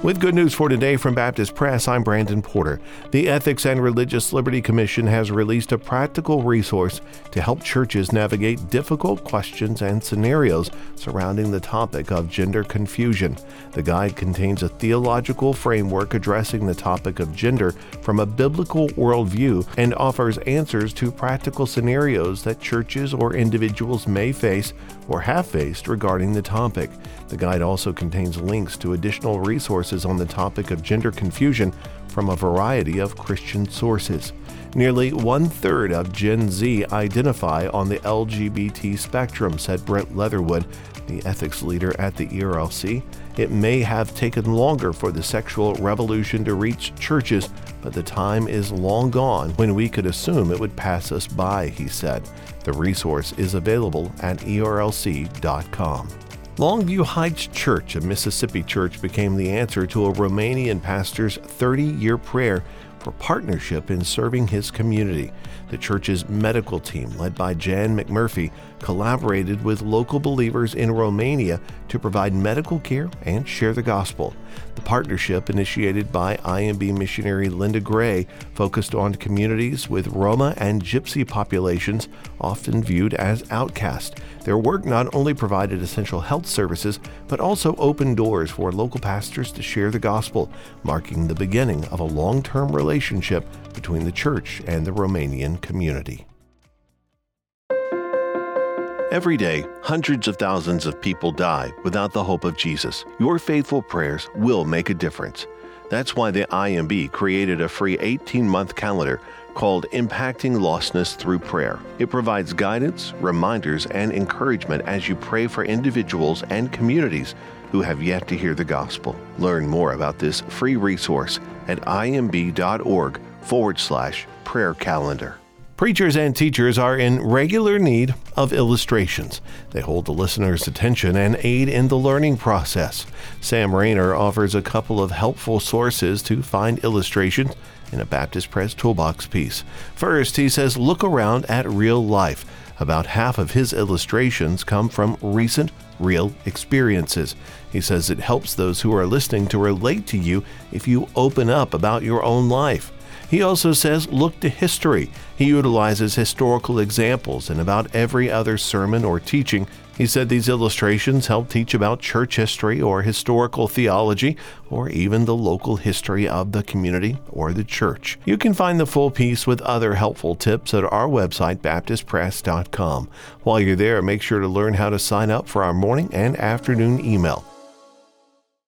With good news for today from Baptist Press, I'm Brandon Porter. The Ethics and Religious Liberty Commission has released a practical resource to help churches navigate difficult questions and scenarios surrounding the topic of gender confusion. The guide contains a theological framework addressing the topic of gender from a biblical worldview and offers answers to practical scenarios that churches or individuals may face or have faced regarding the topic. The guide also contains links to additional resources on the topic of gender confusion from a variety of Christian sources. Nearly one third of Gen Z identify on the LGBT spectrum, said Brent Leatherwood, the ethics leader at the ERLC. It may have taken longer for the sexual revolution to reach churches, but the time is long gone when we could assume it would pass us by, he said. The resource is available at erlc.com. Longview Heights Church, a Mississippi church, became the answer to a Romanian pastor's 30 year prayer for partnership in serving his community. The church's medical team, led by Jan McMurphy, collaborated with local believers in Romania to provide medical care and share the gospel. The partnership, initiated by IMB missionary Linda Gray, focused on communities with Roma and Gypsy populations, often viewed as outcast. Their work not only provided essential health services, but also opened doors for local pastors to share the gospel, marking the beginning of a long term relationship between the church and the Romanian community. Every day, hundreds of thousands of people die without the hope of Jesus. Your faithful prayers will make a difference. That's why the IMB created a free 18 month calendar called Impacting Lostness Through Prayer. It provides guidance, reminders, and encouragement as you pray for individuals and communities who have yet to hear the gospel. Learn more about this free resource at imb.org forward slash prayer calendar. Preachers and teachers are in regular need of illustrations. They hold the listener's attention and aid in the learning process. Sam Rainer offers a couple of helpful sources to find illustrations in a Baptist Press toolbox piece. First, he says, look around at real life. About half of his illustrations come from recent, real experiences. He says it helps those who are listening to relate to you if you open up about your own life. He also says look to history. He utilizes historical examples in about every other sermon or teaching. He said these illustrations help teach about church history or historical theology or even the local history of the community or the church. You can find the full piece with other helpful tips at our website, baptistpress.com. While you're there, make sure to learn how to sign up for our morning and afternoon email.